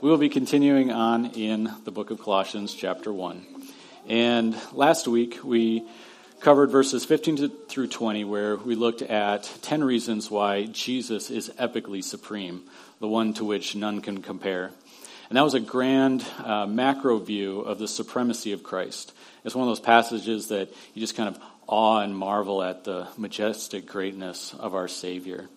we will be continuing on in the book of Colossians, chapter 1. And last week we covered verses 15 to, through 20, where we looked at 10 reasons why Jesus is epically supreme, the one to which none can compare. And that was a grand uh, macro view of the supremacy of Christ. It's one of those passages that you just kind of awe and marvel at the majestic greatness of our Savior.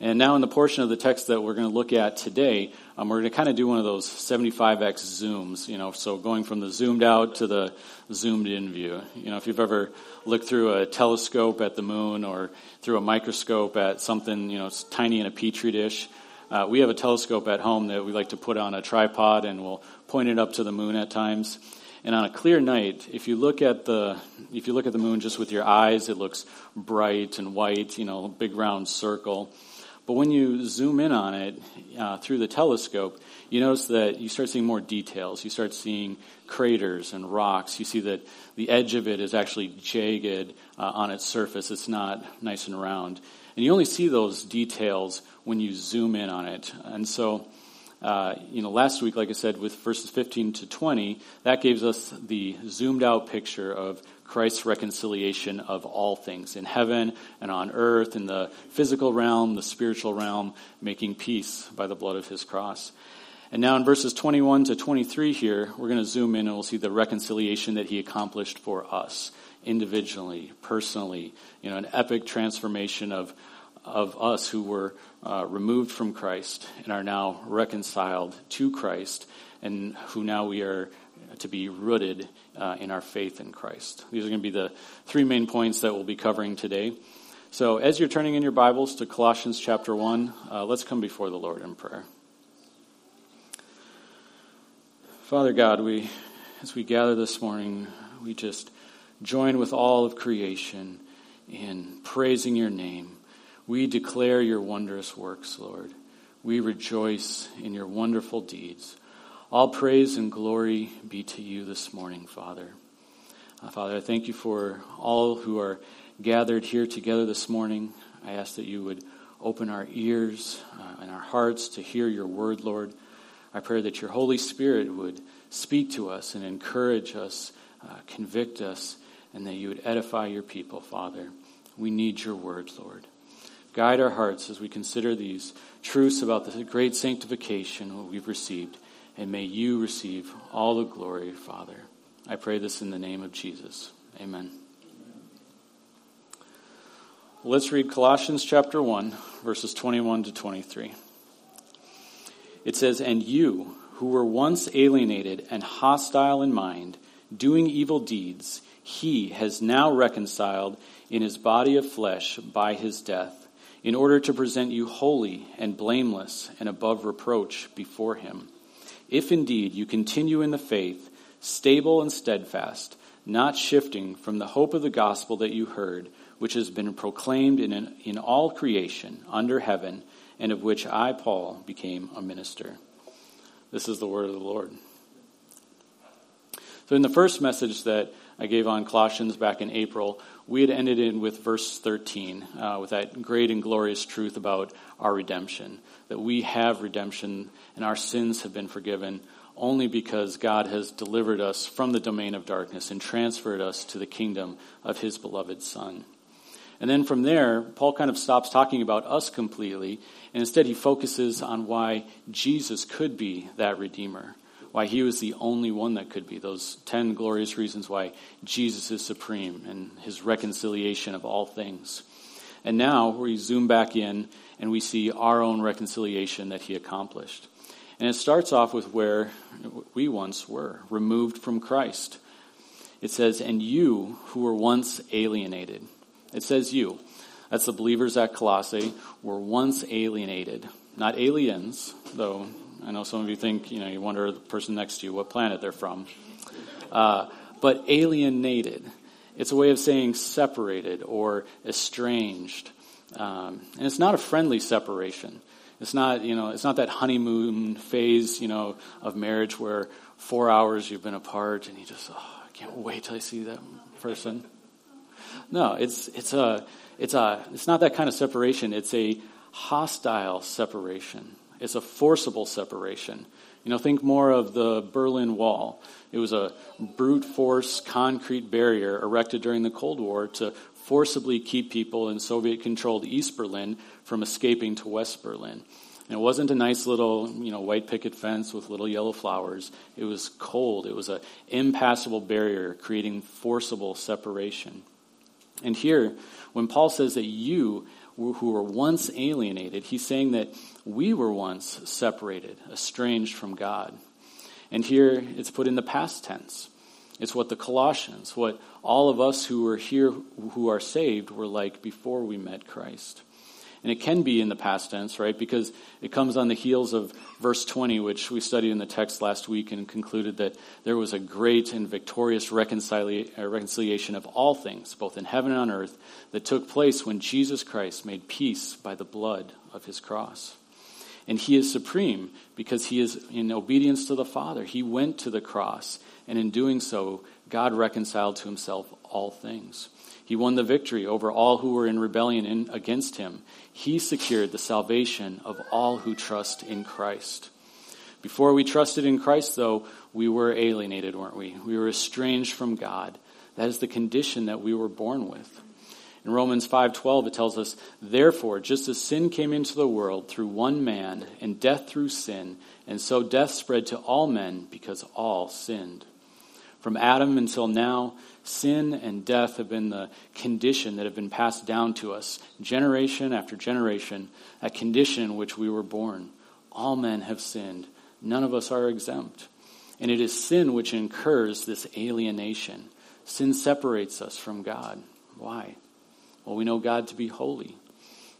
And now, in the portion of the text that we're going to look at today, um, we're going to kind of do one of those 75x zooms, you know, so going from the zoomed out to the zoomed in view. You know, if you've ever looked through a telescope at the moon or through a microscope at something, you know, it's tiny in a petri dish, uh, we have a telescope at home that we like to put on a tripod and we'll point it up to the moon at times. And on a clear night, if you look at the if you look at the moon just with your eyes, it looks bright and white, you know, big round circle. But when you zoom in on it uh, through the telescope, you notice that you start seeing more details. You start seeing craters and rocks. You see that the edge of it is actually jagged uh, on its surface. It's not nice and round. And you only see those details when you zoom in on it. And so, uh, you know, last week, like I said, with verses 15 to 20, that gives us the zoomed out picture of Christ's reconciliation of all things in heaven and on earth, in the physical realm, the spiritual realm, making peace by the blood of his cross. And now in verses 21 to 23 here, we're going to zoom in and we'll see the reconciliation that he accomplished for us individually, personally, you know, an epic transformation of, of us who were uh, removed from Christ and are now reconciled to Christ and who now we are to be rooted uh, in our faith in Christ. These are going to be the three main points that we'll be covering today. So, as you're turning in your Bibles to Colossians chapter 1, uh, let's come before the Lord in prayer. Father God, we, as we gather this morning, we just join with all of creation in praising your name. We declare your wondrous works, Lord. We rejoice in your wonderful deeds. All praise and glory be to you this morning, Father. Uh, Father, I thank you for all who are gathered here together this morning. I ask that you would open our ears uh, and our hearts to hear your word, Lord. I pray that your Holy Spirit would speak to us and encourage us, uh, convict us, and that you would edify your people, Father. We need your word, Lord. Guide our hearts as we consider these truths about the great sanctification we've received and may you receive all the glory, Father. I pray this in the name of Jesus. Amen. Let's read Colossians chapter 1, verses 21 to 23. It says, And you, who were once alienated and hostile in mind, doing evil deeds, he has now reconciled in his body of flesh by his death, in order to present you holy and blameless and above reproach before him if indeed you continue in the faith, stable and steadfast, not shifting from the hope of the gospel that you heard, which has been proclaimed in, an, in all creation under heaven, and of which I, Paul, became a minister. This is the word of the Lord. So, in the first message that I gave on Colossians back in April, we had ended in with verse 13, uh, with that great and glorious truth about our redemption that we have redemption and our sins have been forgiven only because God has delivered us from the domain of darkness and transferred us to the kingdom of his beloved Son. And then from there, Paul kind of stops talking about us completely, and instead he focuses on why Jesus could be that Redeemer, why he was the only one that could be, those ten glorious reasons why Jesus is supreme and his reconciliation of all things. And now we zoom back in and we see our own reconciliation that he accomplished. And it starts off with where we once were, removed from Christ. It says, And you who were once alienated. It says you. That's the believers at Colossae were once alienated. Not aliens, though I know some of you think, you know, you wonder the person next to you what planet they're from. Uh, but alienated. It's a way of saying separated or estranged. Um, and it's not a friendly separation. It's not, you know, it's not that honeymoon phase, you know, of marriage where four hours you've been apart and you just, oh, I can't wait till I see that person. No, it's, it's a, it's a, it's not that kind of separation. It's a hostile separation. It's a forcible separation. You know, think more of the Berlin Wall. It was a brute force concrete barrier erected during the Cold War to forcibly keep people in Soviet controlled East Berlin from escaping to West Berlin. And it wasn't a nice little, you know, white picket fence with little yellow flowers. It was cold. It was an impassable barrier creating forcible separation. And here, when Paul says that you who were once alienated, he's saying that we were once separated, estranged from God. And here it's put in the past tense. It's what the Colossians, what all of us who are here who are saved were like before we met Christ. And it can be in the past tense, right? Because it comes on the heels of verse 20, which we studied in the text last week and concluded that there was a great and victorious uh, reconciliation of all things, both in heaven and on earth, that took place when Jesus Christ made peace by the blood of his cross. And he is supreme because he is in obedience to the Father. He went to the cross, and in doing so, God reconciled to himself all things. He won the victory over all who were in rebellion in, against him. He secured the salvation of all who trust in Christ. Before we trusted in Christ, though, we were alienated, weren't we? We were estranged from God. That is the condition that we were born with. In Romans 5:12 it tells us, "Therefore, just as sin came into the world through one man, and death through sin, and so death spread to all men because all sinned." From Adam until now, sin and death have been the condition that have been passed down to us, generation after generation, a condition in which we were born. All men have sinned. None of us are exempt. And it is sin which incurs this alienation. Sin separates us from God. Why? Well, we know God to be holy.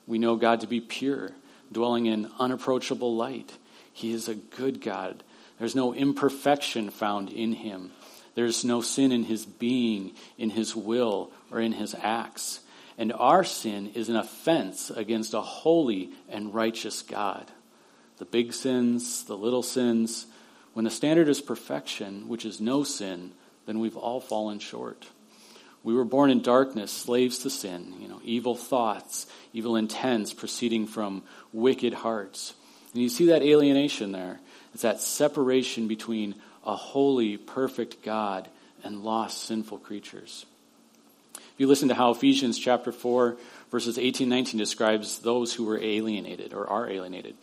We know God to be pure, dwelling in unapproachable light. He is a good God. There's no imperfection found in him. There's no sin in his being, in his will, or in his acts. And our sin is an offense against a holy and righteous God. The big sins, the little sins, when the standard is perfection, which is no sin, then we've all fallen short. We were born in darkness, slaves to sin, you know, evil thoughts, evil intents proceeding from wicked hearts. And you see that alienation there. It's that separation between a holy, perfect God and lost, sinful creatures. If you listen to how Ephesians chapter 4, verses 18 19 describes those who were alienated or are alienated,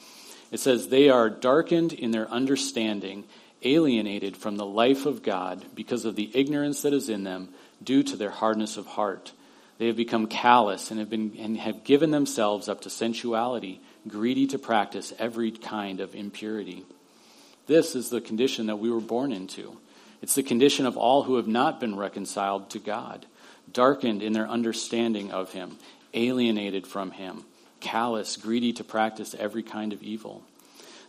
it says, They are darkened in their understanding, alienated from the life of God because of the ignorance that is in them due to their hardness of heart. They have become callous and have, been, and have given themselves up to sensuality, greedy to practice every kind of impurity. This is the condition that we were born into. It's the condition of all who have not been reconciled to God, darkened in their understanding of Him, alienated from Him, callous, greedy to practice every kind of evil.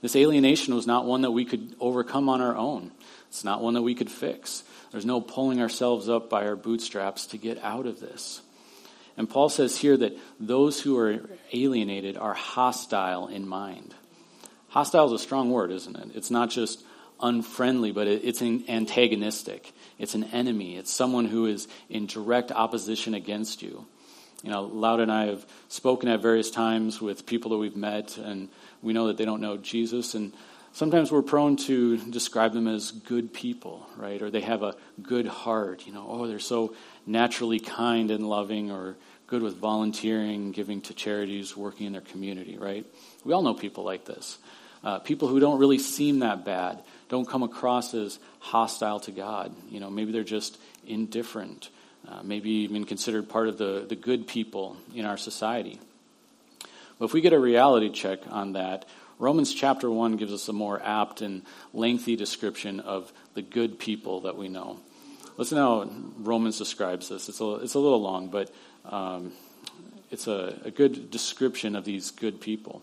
This alienation was not one that we could overcome on our own. It's not one that we could fix. There's no pulling ourselves up by our bootstraps to get out of this. And Paul says here that those who are alienated are hostile in mind. Hostile is a strong word, isn't it? It's not just unfriendly, but it's antagonistic. It's an enemy. It's someone who is in direct opposition against you. You know, Loud and I have spoken at various times with people that we've met, and we know that they don't know Jesus. And sometimes we're prone to describe them as good people, right? Or they have a good heart. You know, oh, they're so naturally kind and loving, or good with volunteering, giving to charities, working in their community, right? We all know people like this. Uh, people who don't really seem that bad don't come across as hostile to God. You know, maybe they're just indifferent, uh, maybe even considered part of the, the good people in our society. But if we get a reality check on that, Romans chapter 1 gives us a more apt and lengthy description of the good people that we know. Listen how Romans describes this. It's a, it's a little long, but um, it's a, a good description of these good people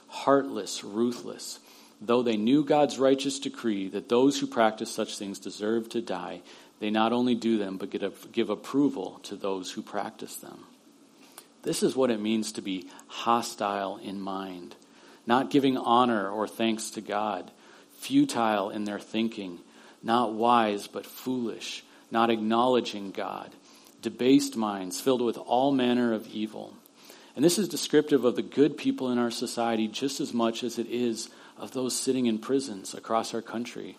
heartless, ruthless. Though they knew God's righteous decree that those who practice such things deserve to die, they not only do them, but give approval to those who practice them. This is what it means to be hostile in mind, not giving honor or thanks to God, futile in their thinking, not wise but foolish, not acknowledging God, debased minds filled with all manner of evil. And this is descriptive of the good people in our society just as much as it is of those sitting in prisons across our country.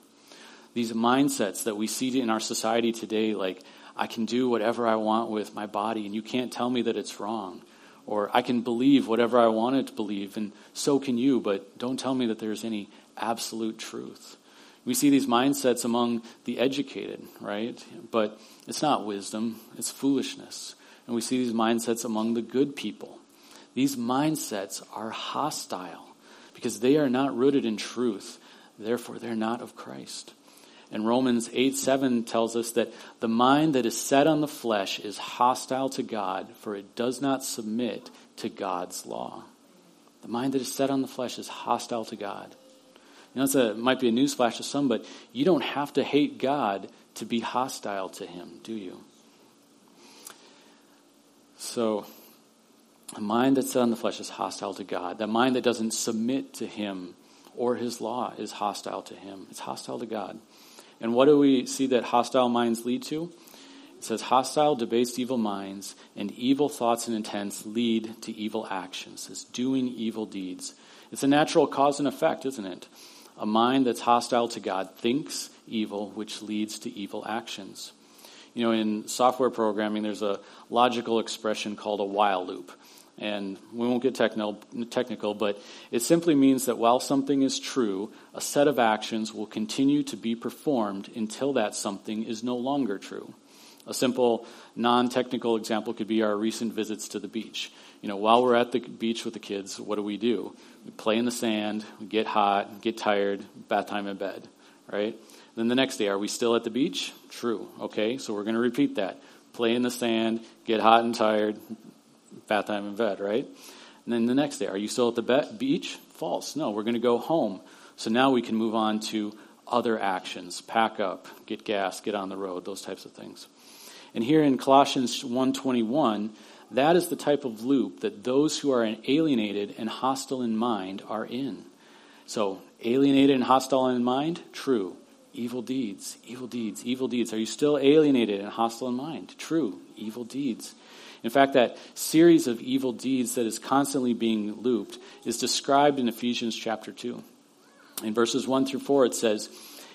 These mindsets that we see in our society today, like, I can do whatever I want with my body, and you can't tell me that it's wrong. Or I can believe whatever I wanted to believe, and so can you, but don't tell me that there's any absolute truth. We see these mindsets among the educated, right? But it's not wisdom, it's foolishness. And we see these mindsets among the good people. These mindsets are hostile because they are not rooted in truth. Therefore, they're not of Christ. And Romans 8 7 tells us that the mind that is set on the flesh is hostile to God, for it does not submit to God's law. The mind that is set on the flesh is hostile to God. You know, it might be a newsflash to some, but you don't have to hate God to be hostile to Him, do you? So, a mind that's set on the flesh is hostile to God. That mind that doesn't submit to Him or His law is hostile to Him. It's hostile to God. And what do we see that hostile minds lead to? It says, hostile, debased, evil minds and evil thoughts and intents lead to evil actions. It's doing evil deeds. It's a natural cause and effect, isn't it? A mind that's hostile to God thinks evil, which leads to evil actions. You know, in software programming, there's a logical expression called a while loop. And we won't get technical, but it simply means that while something is true, a set of actions will continue to be performed until that something is no longer true. A simple, non technical example could be our recent visits to the beach. You know, while we're at the beach with the kids, what do we do? We play in the sand, we get hot, get tired, bath time in bed, right? Then the next day, are we still at the beach? True. Okay, so we're going to repeat that. Play in the sand, get hot and tired, bath time in bed, right? And then the next day, are you still at the be- beach? False. No, we're going to go home. So now we can move on to other actions pack up, get gas, get on the road, those types of things. And here in Colossians 1:21, that is the type of loop that those who are alienated and hostile in mind are in. So, alienated and hostile in mind, true. Evil deeds, evil deeds, evil deeds. Are you still alienated and hostile in mind? True. Evil deeds. In fact, that series of evil deeds that is constantly being looped is described in Ephesians chapter 2. In verses 1 through 4, it says,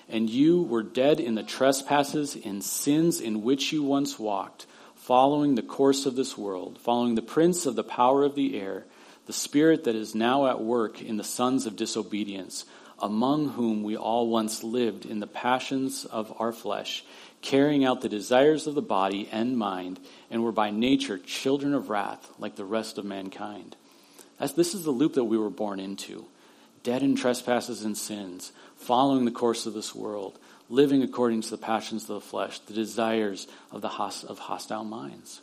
And you were dead in the trespasses and sins in which you once walked, following the course of this world, following the prince of the power of the air, the spirit that is now at work in the sons of disobedience, among whom we all once lived in the passions of our flesh carrying out the desires of the body and mind, and were by nature children of wrath, like the rest of mankind. That's, this is the loop that we were born into dead in trespasses and sins, following the course of this world, living according to the passions of the flesh, the desires of the host, of hostile minds.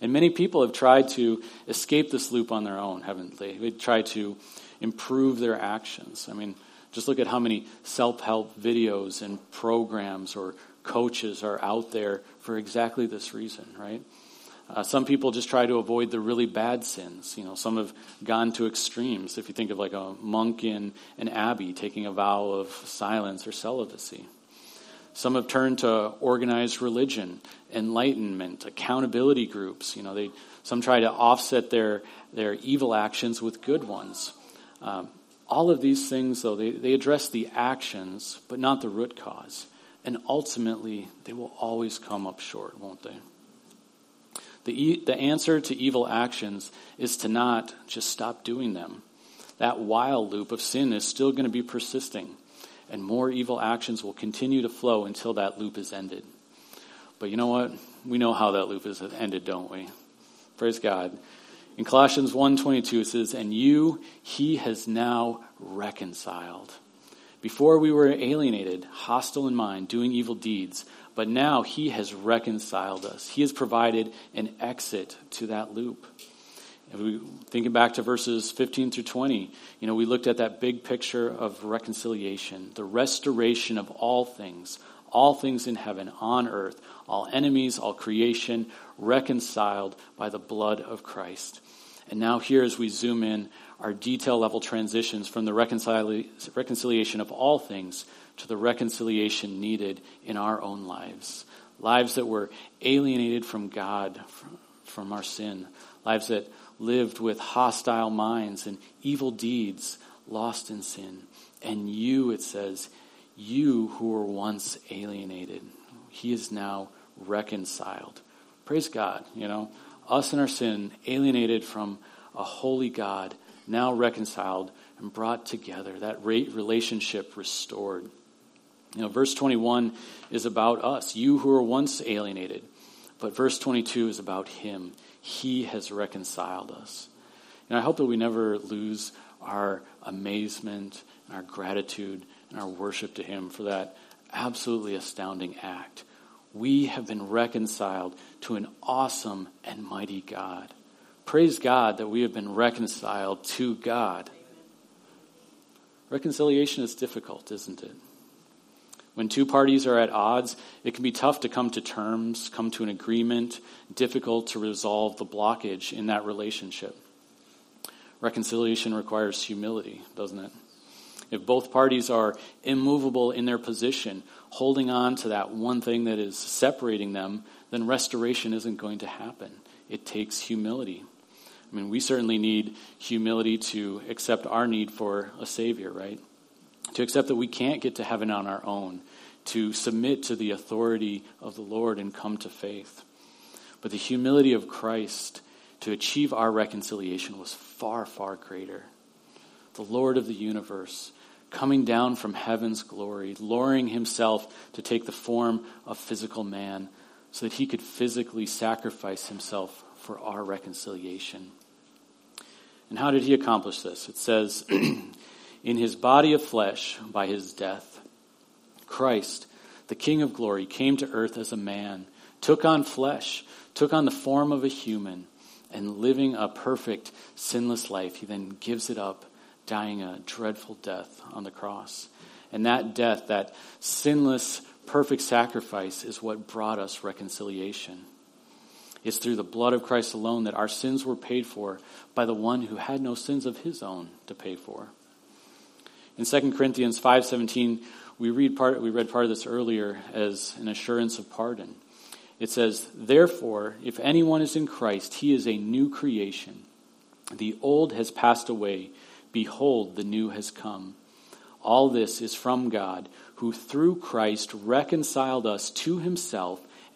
And many people have tried to escape this loop on their own, haven't they? They've tried to improve their actions. I mean, just look at how many self help videos and programs or coaches are out there for exactly this reason, right? Uh, some people just try to avoid the really bad sins. You know, some have gone to extremes. If you think of like a monk in an abbey taking a vow of silence or celibacy. Some have turned to organized religion, enlightenment, accountability groups. You know, they some try to offset their their evil actions with good ones. Um, all of these things, though, they, they address the actions, but not the root cause. And ultimately, they will always come up short, won't they? The, the answer to evil actions is to not just stop doing them. That while loop of sin is still going to be persisting, and more evil actions will continue to flow until that loop is ended. But you know what? We know how that loop is ended, don't we? Praise God. In Colossians 1:22 it says, "And you he has now reconciled." Before we were alienated, hostile in mind, doing evil deeds, but now he has reconciled us. He has provided an exit to that loop. If we thinking back to verses 15 through 20, you know, we looked at that big picture of reconciliation, the restoration of all things, all things in heaven, on earth, all enemies, all creation, reconciled by the blood of Christ. And now here as we zoom in, our detail level transitions from the reconcili- reconciliation of all things to the reconciliation needed in our own lives. Lives that were alienated from God, from, from our sin. Lives that lived with hostile minds and evil deeds, lost in sin. And you, it says, you who were once alienated, he is now reconciled. Praise God, you know, us and our sin, alienated from a holy God, now reconciled and brought together, that relationship restored. You know, verse 21 is about us, you who were once alienated. But verse 22 is about him. He has reconciled us. And I hope that we never lose our amazement and our gratitude and our worship to him for that absolutely astounding act. We have been reconciled to an awesome and mighty God. Praise God that we have been reconciled to God. Reconciliation is difficult, isn't it? When two parties are at odds, it can be tough to come to terms, come to an agreement, difficult to resolve the blockage in that relationship. Reconciliation requires humility, doesn't it? If both parties are immovable in their position, holding on to that one thing that is separating them, then restoration isn't going to happen. It takes humility. I mean, we certainly need humility to accept our need for a Savior, right? to accept that we can't get to heaven on our own, to submit to the authority of the Lord and come to faith. But the humility of Christ to achieve our reconciliation was far, far greater. The Lord of the universe coming down from heaven's glory, lowering himself to take the form of physical man so that he could physically sacrifice himself for our reconciliation. And how did he accomplish this? It says, in his body of flesh by his death. Christ, the King of glory, came to earth as a man, took on flesh, took on the form of a human, and living a perfect, sinless life, he then gives it up, dying a dreadful death on the cross. And that death, that sinless, perfect sacrifice, is what brought us reconciliation. It's through the blood of Christ alone that our sins were paid for by the one who had no sins of his own to pay for. In 2 Corinthians 5:17, we read part we read part of this earlier as an assurance of pardon. It says, "Therefore, if anyone is in Christ, he is a new creation. The old has passed away; behold, the new has come." All this is from God, who through Christ reconciled us to himself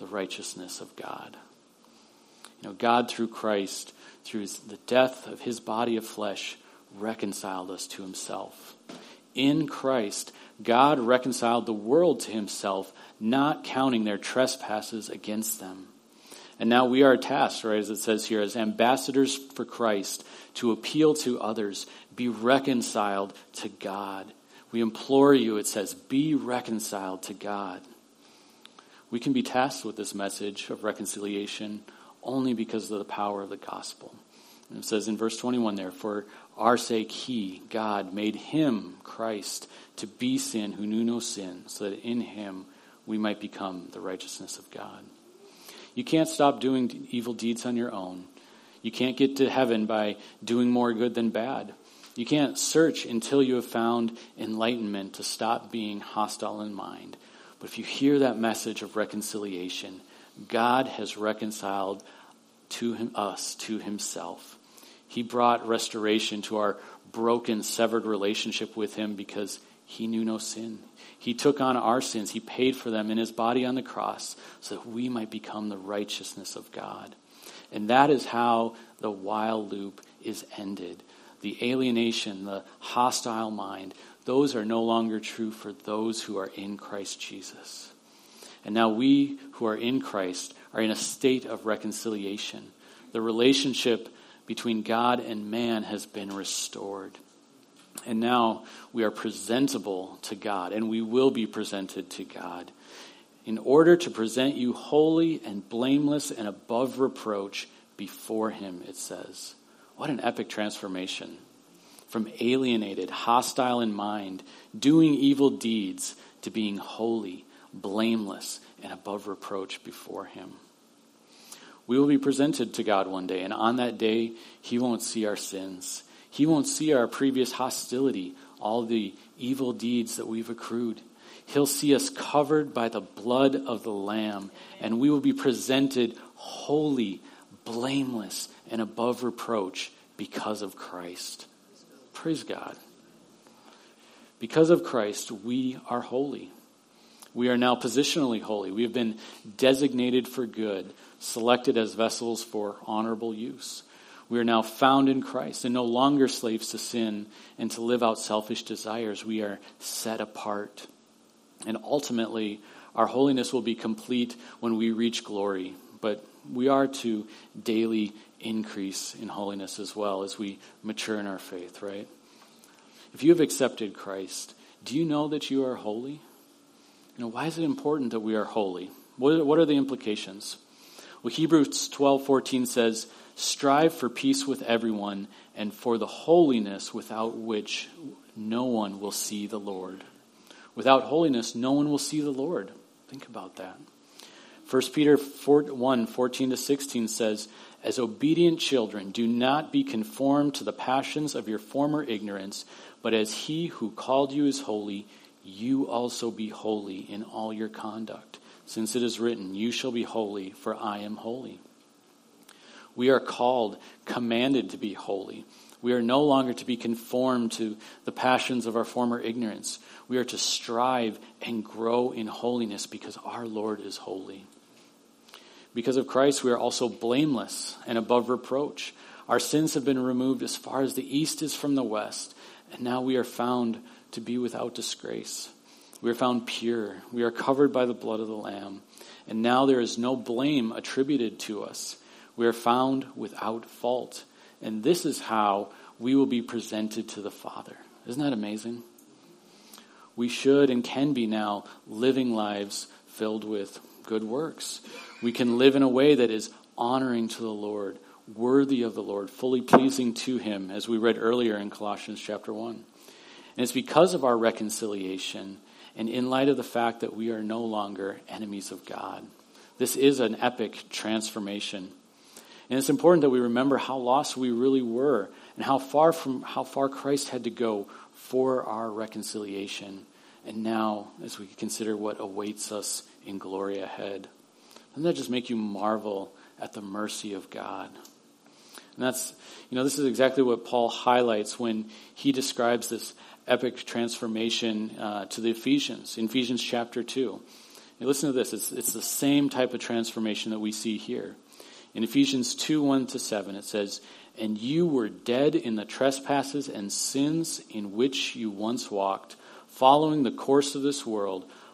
the righteousness of God. You know, God through Christ, through the death of his body of flesh, reconciled us to himself. In Christ, God reconciled the world to himself, not counting their trespasses against them. And now we are tasked, right, as it says here, as ambassadors for Christ, to appeal to others, be reconciled to God. We implore you, it says, be reconciled to God. We can be tasked with this message of reconciliation only because of the power of the gospel. And it says in verse 21 there, for our sake, he, God, made him, Christ, to be sin who knew no sin, so that in him we might become the righteousness of God. You can't stop doing evil deeds on your own. You can't get to heaven by doing more good than bad. You can't search until you have found enlightenment to stop being hostile in mind. But if you hear that message of reconciliation, God has reconciled to him, us to himself. He brought restoration to our broken, severed relationship with him because he knew no sin. He took on our sins. He paid for them in his body on the cross so that we might become the righteousness of God. And that is how the while loop is ended. The alienation, the hostile mind, those are no longer true for those who are in Christ Jesus. And now we who are in Christ are in a state of reconciliation. The relationship between God and man has been restored. And now we are presentable to God, and we will be presented to God. In order to present you holy and blameless and above reproach before Him, it says. What an epic transformation. From alienated, hostile in mind, doing evil deeds, to being holy, blameless, and above reproach before Him. We will be presented to God one day, and on that day, He won't see our sins. He won't see our previous hostility, all the evil deeds that we've accrued. He'll see us covered by the blood of the Lamb, and we will be presented holy, blameless, and above reproach because of Christ. Praise God. Because of Christ, we are holy. We are now positionally holy. We have been designated for good, selected as vessels for honorable use. We are now found in Christ and no longer slaves to sin and to live out selfish desires. We are set apart. And ultimately, our holiness will be complete when we reach glory. But we are to daily increase in holiness as well as we mature in our faith, right? If you have accepted Christ, do you know that you are holy? You know, why is it important that we are holy? What are the implications? Well, Hebrews 12:14 says, Strive for peace with everyone and for the holiness without which no one will see the Lord. Without holiness, no one will see the Lord. Think about that. 1 Peter 4, 1 14 to 16 says, As obedient children, do not be conformed to the passions of your former ignorance, but as he who called you is holy, you also be holy in all your conduct. Since it is written, You shall be holy, for I am holy. We are called, commanded to be holy. We are no longer to be conformed to the passions of our former ignorance. We are to strive and grow in holiness because our Lord is holy. Because of Christ, we are also blameless and above reproach. Our sins have been removed as far as the east is from the west, and now we are found to be without disgrace. We are found pure. We are covered by the blood of the Lamb. And now there is no blame attributed to us we are found without fault. And this is how we will be presented to the Father. Isn't that amazing? We should and can be now living lives filled with good works. We can live in a way that is honoring to the Lord, worthy of the Lord, fully pleasing to Him, as we read earlier in Colossians chapter 1. And it's because of our reconciliation and in light of the fact that we are no longer enemies of God. This is an epic transformation. And it's important that we remember how lost we really were and how far from how far Christ had to go for our reconciliation. And now, as we consider what awaits us in glory ahead, doesn't that just make you marvel at the mercy of God? And that's, you know, this is exactly what Paul highlights when he describes this epic transformation uh, to the Ephesians, in Ephesians chapter 2. Now listen to this. It's, it's the same type of transformation that we see here. In Ephesians 2 1 to 7, it says, And you were dead in the trespasses and sins in which you once walked, following the course of this world,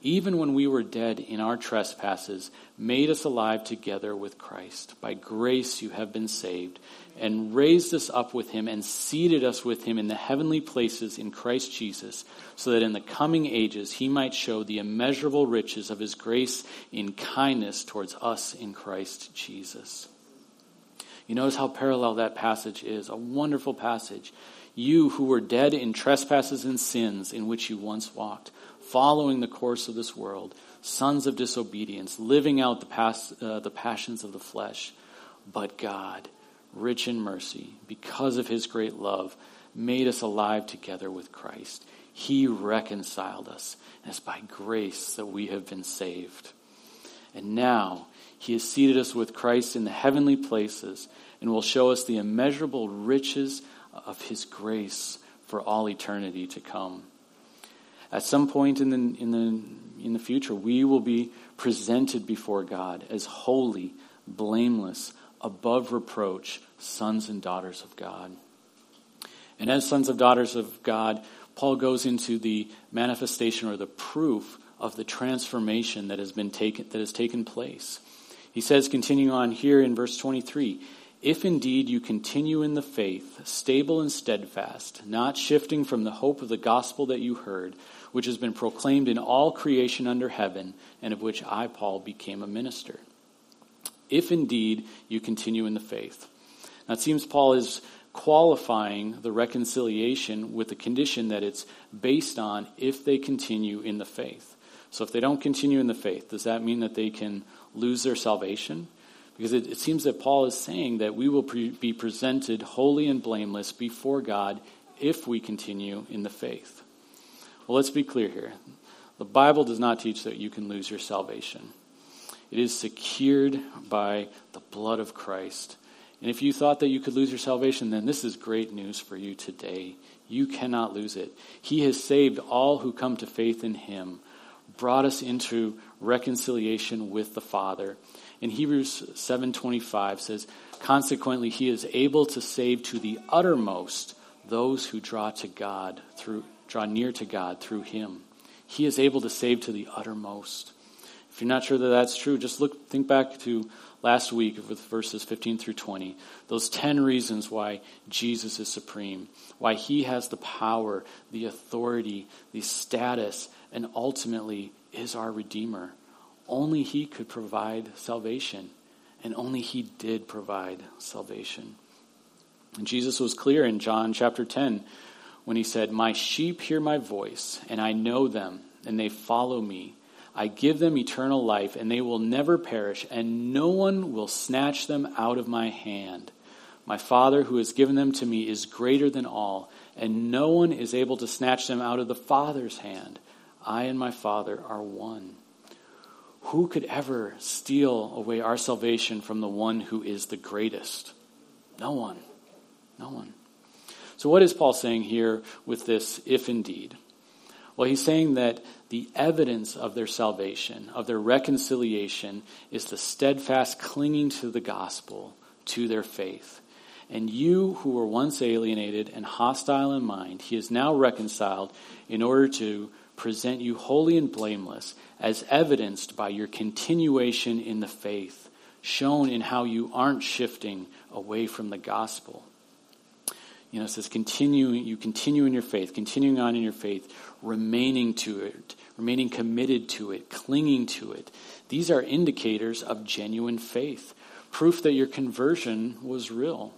even when we were dead in our trespasses, made us alive together with Christ. By grace you have been saved, and raised us up with him, and seated us with him in the heavenly places in Christ Jesus, so that in the coming ages he might show the immeasurable riches of his grace in kindness towards us in Christ Jesus. You notice how parallel that passage is. A wonderful passage. You who were dead in trespasses and sins in which you once walked following the course of this world, sons of disobedience, living out the, past, uh, the passions of the flesh. But God, rich in mercy, because of his great love, made us alive together with Christ. He reconciled us, and it's by grace that we have been saved. And now he has seated us with Christ in the heavenly places and will show us the immeasurable riches of his grace for all eternity to come. At some point in the, in the, in the future, we will be presented before God as holy, blameless, above reproach sons and daughters of God. And as sons of daughters of God, Paul goes into the manifestation or the proof of the transformation that has been taken that has taken place. He says, continuing on here in verse 23, if indeed you continue in the faith, stable and steadfast, not shifting from the hope of the gospel that you heard, which has been proclaimed in all creation under heaven, and of which I, Paul, became a minister. If indeed you continue in the faith. Now it seems Paul is qualifying the reconciliation with the condition that it's based on if they continue in the faith. So if they don't continue in the faith, does that mean that they can lose their salvation? Because it, it seems that Paul is saying that we will pre- be presented holy and blameless before God if we continue in the faith. Well, let's be clear here. The Bible does not teach that you can lose your salvation. It is secured by the blood of Christ. And if you thought that you could lose your salvation, then this is great news for you today. You cannot lose it. He has saved all who come to faith in him, brought us into reconciliation with the Father. In Hebrews 7:25 says, "Consequently he is able to save to the uttermost those who draw to God through draw near to God through him. He is able to save to the uttermost. If you're not sure that that's true, just look, think back to last week with verses 15 through 20. Those 10 reasons why Jesus is supreme, why he has the power, the authority, the status, and ultimately is our Redeemer. Only he could provide salvation, and only he did provide salvation. And Jesus was clear in John chapter 10 when he said, My sheep hear my voice, and I know them, and they follow me. I give them eternal life, and they will never perish, and no one will snatch them out of my hand. My Father, who has given them to me, is greater than all, and no one is able to snatch them out of the Father's hand. I and my Father are one. Who could ever steal away our salvation from the one who is the greatest? No one. No one. So, what is Paul saying here with this, if indeed? Well, he's saying that the evidence of their salvation, of their reconciliation, is the steadfast clinging to the gospel, to their faith. And you who were once alienated and hostile in mind, he is now reconciled in order to present you holy and blameless, as evidenced by your continuation in the faith, shown in how you aren't shifting away from the gospel. You know, it says continue, you continue in your faith, continuing on in your faith, remaining to it, remaining committed to it, clinging to it. These are indicators of genuine faith, proof that your conversion was real.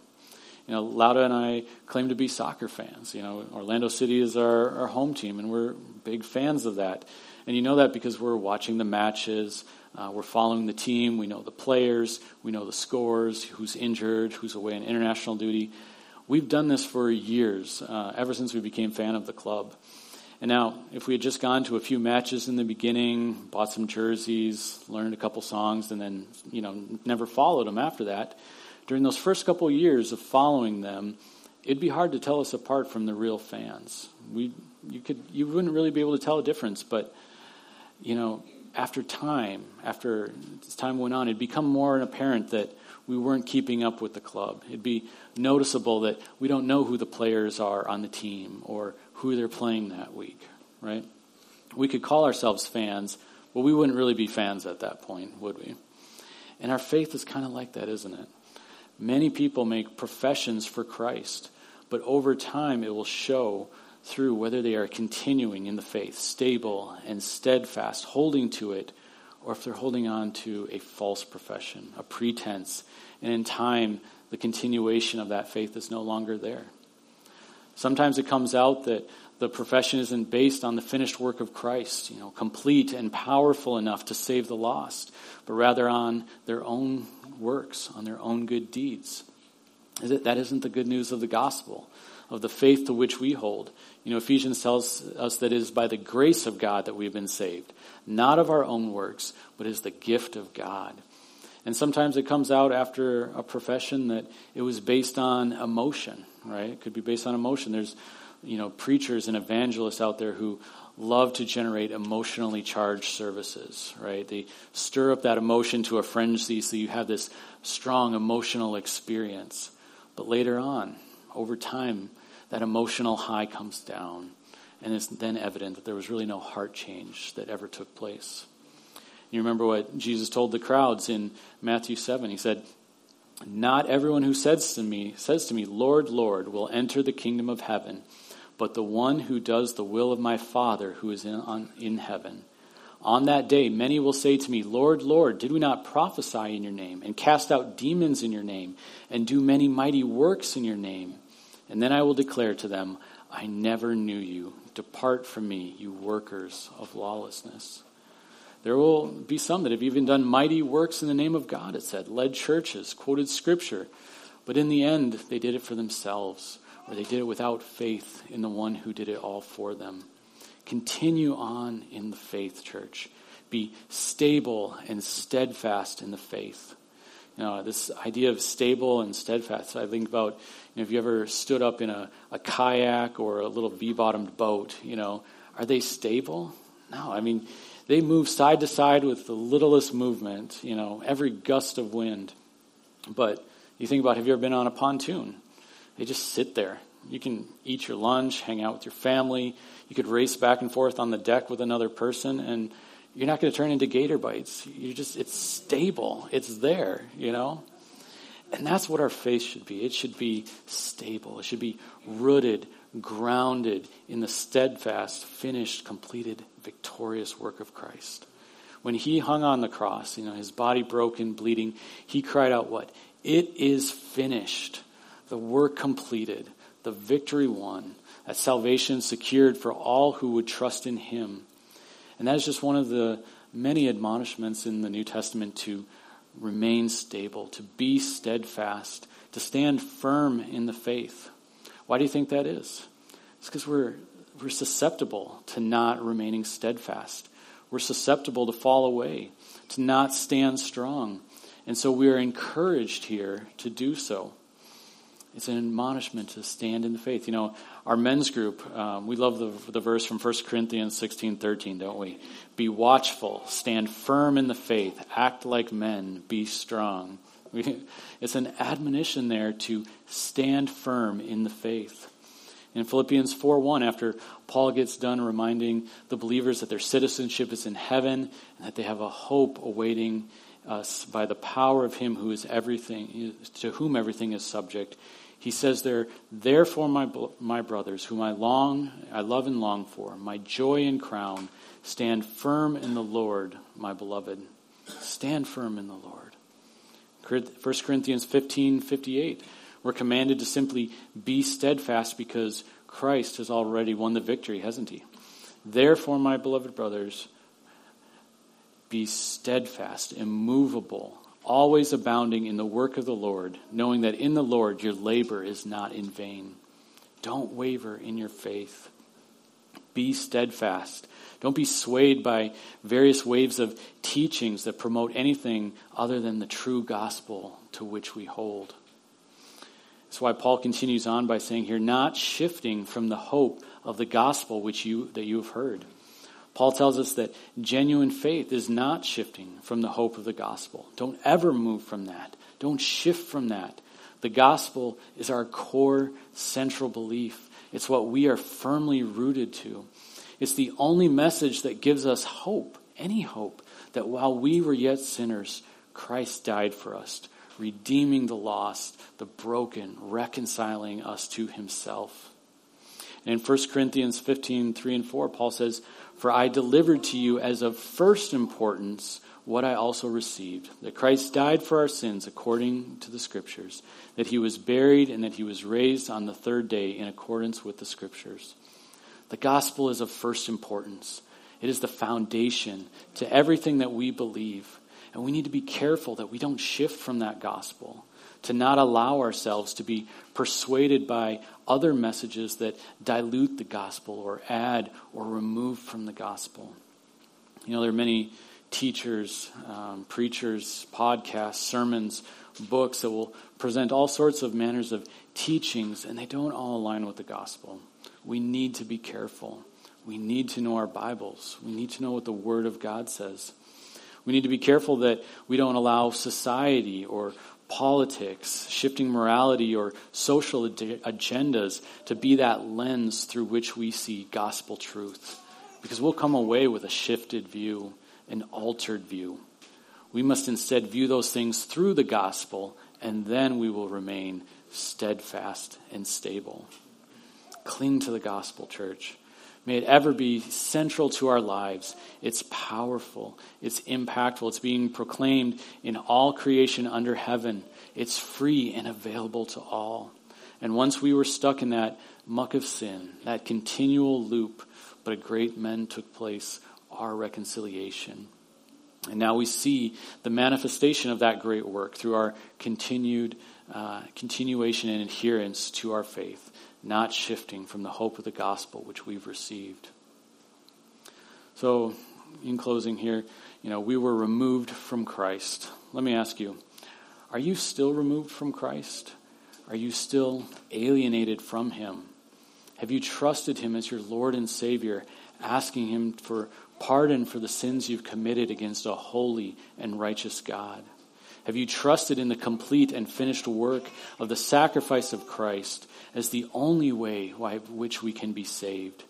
You know, Lauda and I claim to be soccer fans. You know, Orlando City is our, our home team, and we're big fans of that. And you know that because we're watching the matches, uh, we're following the team, we know the players, we know the scores, who's injured, who's away on international duty. We've done this for years, uh, ever since we became fan of the club. And now, if we had just gone to a few matches in the beginning, bought some jerseys, learned a couple songs, and then, you know, never followed them after that, during those first couple years of following them, it'd be hard to tell us apart from the real fans. We, you, could, you wouldn't really be able to tell a difference, but, you know, after time, after time went on, it'd become more apparent that we weren't keeping up with the club. It'd be noticeable that we don't know who the players are on the team or who they're playing that week, right? We could call ourselves fans, but we wouldn't really be fans at that point, would we? And our faith is kind of like that, isn't it? Many people make professions for Christ, but over time it will show through whether they are continuing in the faith, stable and steadfast, holding to it, or if they're holding on to a false profession, a pretense. And in time, the continuation of that faith is no longer there. Sometimes it comes out that the profession isn't based on the finished work of Christ, you know, complete and powerful enough to save the lost, but rather on their own works, on their own good deeds. That isn't the good news of the gospel, of the faith to which we hold. You know, Ephesians tells us that it is by the grace of God that we've been saved, not of our own works, but is the gift of God. And sometimes it comes out after a profession that it was based on emotion, right? It could be based on emotion. There's you know, preachers and evangelists out there who love to generate emotionally charged services, right? They stir up that emotion to a frenzy so you have this strong emotional experience. But later on, over time, that emotional high comes down, and it's then evident that there was really no heart change that ever took place. You remember what Jesus told the crowds in Matthew 7. He said, Not everyone who says to me, says to me, Lord, Lord, will enter the kingdom of heaven but the one who does the will of my Father who is in, on, in heaven. On that day, many will say to me, Lord, Lord, did we not prophesy in your name, and cast out demons in your name, and do many mighty works in your name? And then I will declare to them, I never knew you. Depart from me, you workers of lawlessness. There will be some that have even done mighty works in the name of God, it said, led churches, quoted scripture. But in the end, they did it for themselves or they did it without faith in the one who did it all for them. Continue on in the faith, church. Be stable and steadfast in the faith. Know, this idea of stable and steadfast, I think about, you know, if you ever stood up in a, a kayak or a little V-bottomed boat, you know, are they stable? No, I mean, they move side to side with the littlest movement, you know, every gust of wind. But you think about, have you ever been on a pontoon? They just sit there. You can eat your lunch, hang out with your family. You could race back and forth on the deck with another person, and you're not going to turn into gator bites. You just, it's stable. It's there, you know? And that's what our faith should be. It should be stable. It should be rooted, grounded in the steadfast, finished, completed, victorious work of Christ. When he hung on the cross, you know, his body broken, bleeding, he cried out, What? It is finished the work completed, the victory won, that salvation secured for all who would trust in him. And that is just one of the many admonishments in the New Testament to remain stable, to be steadfast, to stand firm in the faith. Why do you think that is? It's because we're, we're susceptible to not remaining steadfast. We're susceptible to fall away, to not stand strong. And so we are encouraged here to do so. It's an admonishment to stand in the faith. You know, our men's group, um, we love the, the verse from 1 Corinthians 16 13, don't we? Be watchful, stand firm in the faith, act like men, be strong. it's an admonition there to stand firm in the faith. In Philippians 4 1, after Paul gets done reminding the believers that their citizenship is in heaven and that they have a hope awaiting us by the power of him who is everything, to whom everything is subject, he says there, therefore, my, my brothers, whom I long, I love and long for, my joy and crown, stand firm in the Lord, my beloved. Stand firm in the Lord. 1 Corinthians 15 58. We're commanded to simply be steadfast because Christ has already won the victory, hasn't he? Therefore, my beloved brothers, be steadfast, immovable, always abounding in the work of the Lord, knowing that in the Lord your labor is not in vain. Don't waver in your faith. Be steadfast. Don't be swayed by various waves of teachings that promote anything other than the true gospel to which we hold. That's why Paul continues on by saying here, not shifting from the hope of the gospel which you that you have heard. Paul tells us that genuine faith is not shifting from the hope of the gospel. Don't ever move from that. Don't shift from that. The gospel is our core central belief. It's what we are firmly rooted to. It's the only message that gives us hope, any hope, that while we were yet sinners, Christ died for us, redeeming the lost, the broken, reconciling us to himself. And in 1 Corinthians 15, 3 and 4, Paul says, For I delivered to you as of first importance what I also received that Christ died for our sins according to the Scriptures, that he was buried, and that he was raised on the third day in accordance with the Scriptures. The gospel is of first importance, it is the foundation to everything that we believe. And we need to be careful that we don't shift from that gospel, to not allow ourselves to be persuaded by other messages that dilute the gospel or add or remove from the gospel. You know, there are many teachers, um, preachers, podcasts, sermons, books that will present all sorts of manners of teachings, and they don't all align with the gospel. We need to be careful. We need to know our Bibles. We need to know what the Word of God says. We need to be careful that we don't allow society or politics, shifting morality, or social agendas to be that lens through which we see gospel truth. Because we'll come away with a shifted view an altered view. We must instead view those things through the gospel, and then we will remain steadfast and stable. Cling to the gospel, church. May it ever be central to our lives. It's powerful, it's impactful, it's being proclaimed in all creation under heaven. It's free and available to all. And once we were stuck in that muck of sin, that continual loop, but a great men took place our reconciliation. And now we see the manifestation of that great work through our continued uh, continuation and adherence to our faith, not shifting from the hope of the gospel which we've received. So, in closing here, you know, we were removed from Christ. Let me ask you, are you still removed from Christ? Are you still alienated from him? Have you trusted him as your Lord and Savior, asking him for pardon for the sins you've committed against a holy and righteous God? Have you trusted in the complete and finished work of the sacrifice of Christ as the only way by which we can be saved?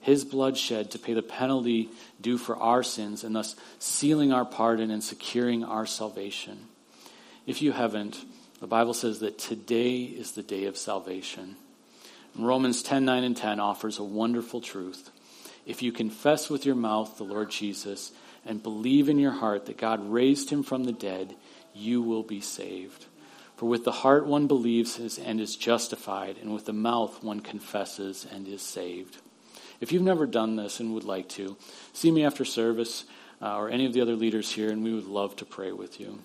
His blood shed to pay the penalty due for our sins and thus sealing our pardon and securing our salvation. If you haven't, the Bible says that today is the day of salvation. Romans 10 9 and 10 offers a wonderful truth. If you confess with your mouth the Lord Jesus and believe in your heart that God raised him from the dead, you will be saved. For with the heart one believes and is justified, and with the mouth one confesses and is saved. If you've never done this and would like to, see me after service uh, or any of the other leaders here, and we would love to pray with you.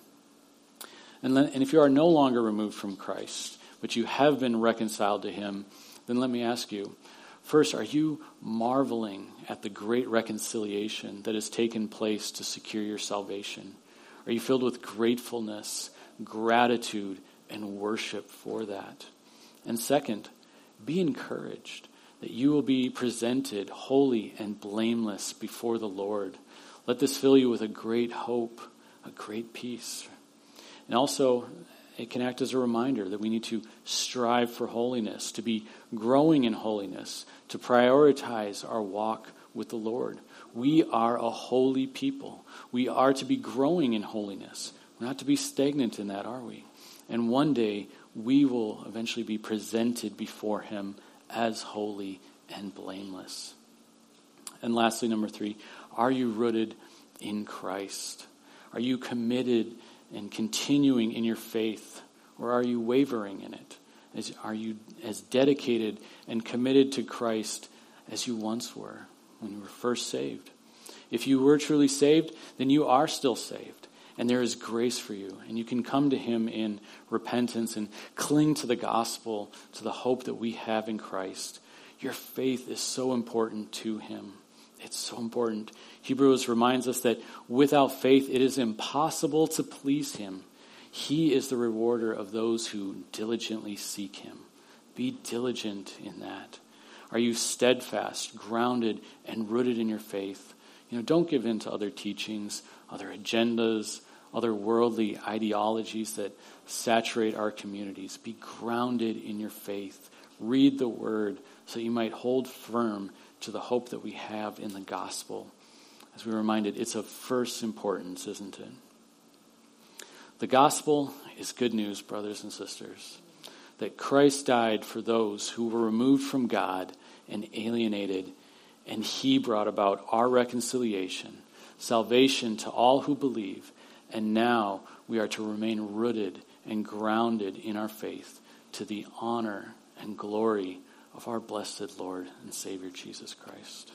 And, and if you are no longer removed from Christ, but you have been reconciled to him, then let me ask you First, are you marveling at the great reconciliation that has taken place to secure your salvation? Are you filled with gratefulness, gratitude, and worship for that? And second, be encouraged that you will be presented holy and blameless before the Lord. Let this fill you with a great hope, a great peace. And also, it can act as a reminder that we need to strive for holiness, to be growing in holiness, to prioritize our walk with the Lord. We are a holy people. We are to be growing in holiness. We're not to be stagnant in that, are we? And one day we will eventually be presented before Him as holy and blameless. And lastly, number three, are you rooted in Christ? Are you committed and continuing in your faith, or are you wavering in it? Are you as dedicated and committed to Christ as you once were when you were first saved? If you were truly saved, then you are still saved. And there is grace for you. And you can come to Him in repentance and cling to the gospel, to the hope that we have in Christ. Your faith is so important to Him. It's so important. Hebrews reminds us that without faith, it is impossible to please Him. He is the rewarder of those who diligently seek him. Be diligent in that. Are you steadfast, grounded, and rooted in your faith? You know, don't give in to other teachings, other agendas, other worldly ideologies that saturate our communities. Be grounded in your faith. Read the word so you might hold firm to the hope that we have in the gospel. As we reminded, it's of first importance, isn't it? The gospel is good news, brothers and sisters, that Christ died for those who were removed from God and alienated, and he brought about our reconciliation, salvation to all who believe, and now we are to remain rooted and grounded in our faith to the honor and glory of our blessed Lord and Savior Jesus Christ.